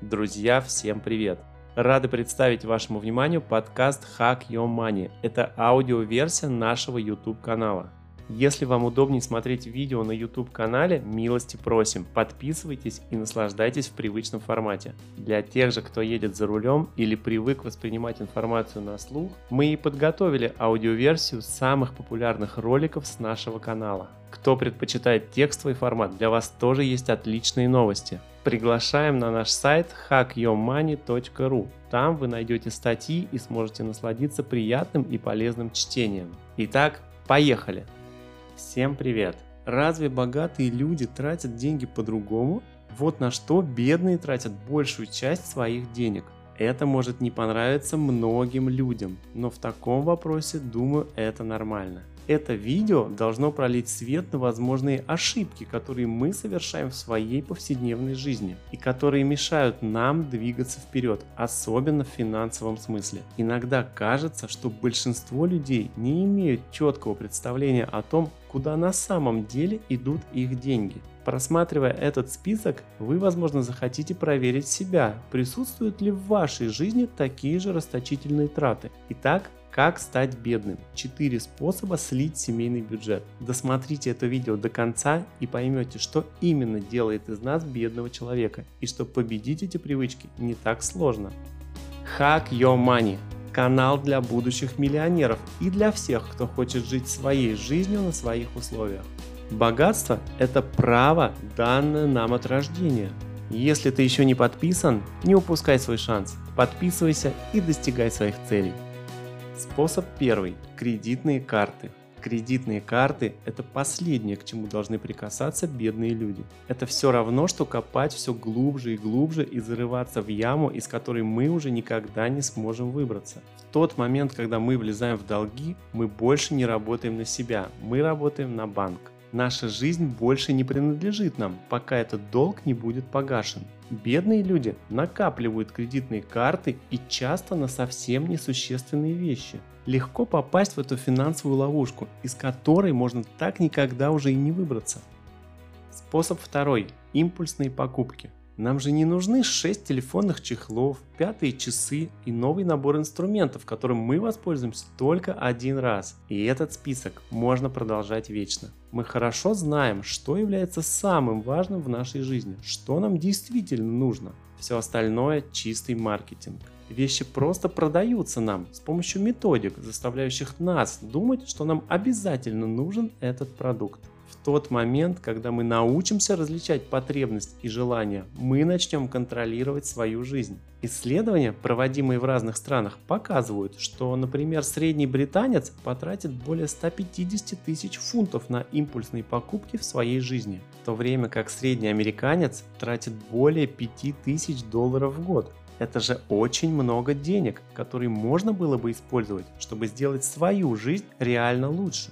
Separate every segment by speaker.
Speaker 1: Друзья, всем привет! Рады представить вашему вниманию подкаст Hack Your Money. Это аудиоверсия нашего YouTube канала. Если вам удобнее смотреть видео на YouTube канале, милости просим, подписывайтесь и наслаждайтесь в привычном формате. Для тех же, кто едет за рулем или привык воспринимать информацию на слух, мы и подготовили аудиоверсию самых популярных роликов с нашего канала. Кто предпочитает текстовый формат, для вас тоже есть отличные новости. Приглашаем на наш сайт hackyourmoney.ru. Там вы найдете статьи и сможете насладиться приятным и полезным чтением. Итак, поехали! Всем привет! Разве богатые люди тратят деньги по-другому? Вот на что бедные тратят большую часть своих денег. Это может не понравиться многим людям, но в таком вопросе, думаю, это нормально. Это видео должно пролить свет на возможные ошибки, которые мы совершаем в своей повседневной жизни и которые мешают нам двигаться вперед, особенно в финансовом смысле. Иногда кажется, что большинство людей не имеют четкого представления о том, куда на самом деле идут их деньги. Просматривая этот список, вы, возможно, захотите проверить себя, присутствуют ли в вашей жизни такие же расточительные траты. Итак, как стать бедным? Четыре способа слить семейный бюджет. Досмотрите это видео до конца и поймете, что именно делает из нас бедного человека и что победить эти привычки не так сложно. Hack Your Money – канал для будущих миллионеров и для всех, кто хочет жить своей жизнью на своих условиях. Богатство – это право, данное нам от рождения. Если ты еще не подписан, не упускай свой шанс. Подписывайся и достигай своих целей. Способ первый. Кредитные карты. Кредитные карты – это последнее, к чему должны прикасаться бедные люди. Это все равно, что копать все глубже и глубже и зарываться в яму, из которой мы уже никогда не сможем выбраться. В тот момент, когда мы влезаем в долги, мы больше не работаем на себя, мы работаем на банк. Наша жизнь больше не принадлежит нам, пока этот долг не будет погашен. Бедные люди накапливают кредитные карты и часто на совсем несущественные вещи. Легко попасть в эту финансовую ловушку, из которой можно так никогда уже и не выбраться. Способ второй. Импульсные покупки. Нам же не нужны 6 телефонных чехлов, пятые часы и новый набор инструментов, которым мы воспользуемся только один раз. И этот список можно продолжать вечно. Мы хорошо знаем, что является самым важным в нашей жизни, что нам действительно нужно. Все остальное чистый маркетинг. Вещи просто продаются нам с помощью методик, заставляющих нас думать, что нам обязательно нужен этот продукт тот момент, когда мы научимся различать потребность и желание, мы начнем контролировать свою жизнь. Исследования, проводимые в разных странах, показывают, что, например, средний британец потратит более 150 тысяч фунтов на импульсные покупки в своей жизни, в то время как средний американец тратит более 5000 долларов в год. Это же очень много денег, которые можно было бы использовать, чтобы сделать свою жизнь реально лучше.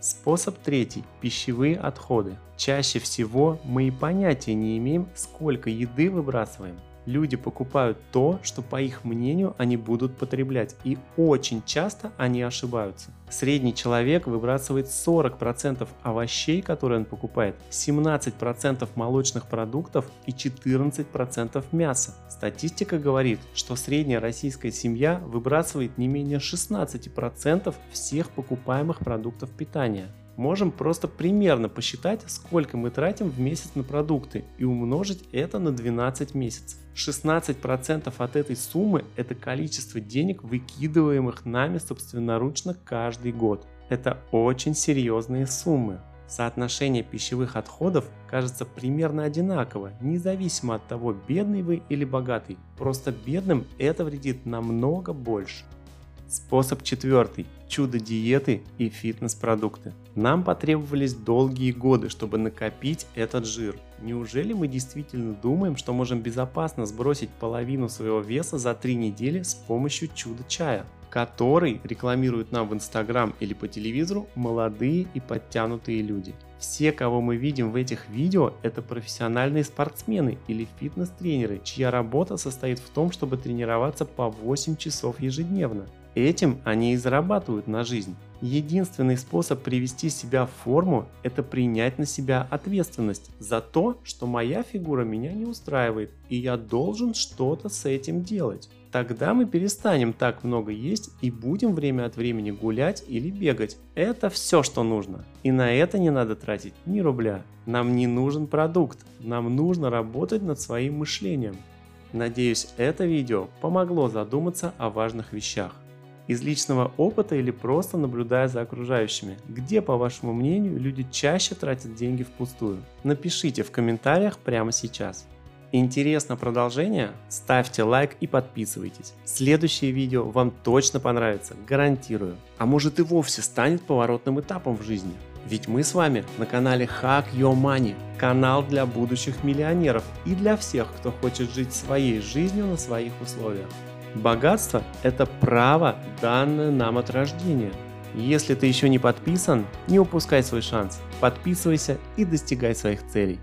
Speaker 1: Способ третий – пищевые отходы. Чаще всего мы и понятия не имеем, сколько еды выбрасываем. Люди покупают то, что по их мнению они будут потреблять, и очень часто они ошибаются. Средний человек выбрасывает 40% овощей, которые он покупает, 17% молочных продуктов и 14% мяса. Статистика говорит, что средняя российская семья выбрасывает не менее 16% всех покупаемых продуктов питания можем просто примерно посчитать, сколько мы тратим в месяц на продукты и умножить это на 12 месяцев. 16% от этой суммы – это количество денег, выкидываемых нами собственноручно каждый год. Это очень серьезные суммы. Соотношение пищевых отходов кажется примерно одинаково, независимо от того, бедный вы или богатый. Просто бедным это вредит намного больше. Способ четвертый. Чудо-диеты и фитнес-продукты. Нам потребовались долгие годы, чтобы накопить этот жир. Неужели мы действительно думаем, что можем безопасно сбросить половину своего веса за три недели с помощью чудо-чая? который рекламируют нам в Инстаграм или по телевизору молодые и подтянутые люди. Все, кого мы видим в этих видео, это профессиональные спортсмены или фитнес-тренеры, чья работа состоит в том, чтобы тренироваться по 8 часов ежедневно. Этим они и зарабатывают на жизнь. Единственный способ привести себя в форму – это принять на себя ответственность за то, что моя фигура меня не устраивает, и я должен что-то с этим делать. Тогда мы перестанем так много есть и будем время от времени гулять или бегать. Это все, что нужно. И на это не надо тратить ни рубля. Нам не нужен продукт, нам нужно работать над своим мышлением. Надеюсь, это видео помогло задуматься о важных вещах. Из личного опыта или просто наблюдая за окружающими, где, по вашему мнению, люди чаще тратят деньги впустую? Напишите в комментариях прямо сейчас. Интересно продолжение? Ставьте лайк и подписывайтесь. Следующее видео вам точно понравится, гарантирую. А может и вовсе станет поворотным этапом в жизни. Ведь мы с вами на канале Hack Your Money, канал для будущих миллионеров и для всех, кто хочет жить своей жизнью на своих условиях. Богатство – это право, данное нам от рождения. Если ты еще не подписан, не упускай свой шанс. Подписывайся и достигай своих целей.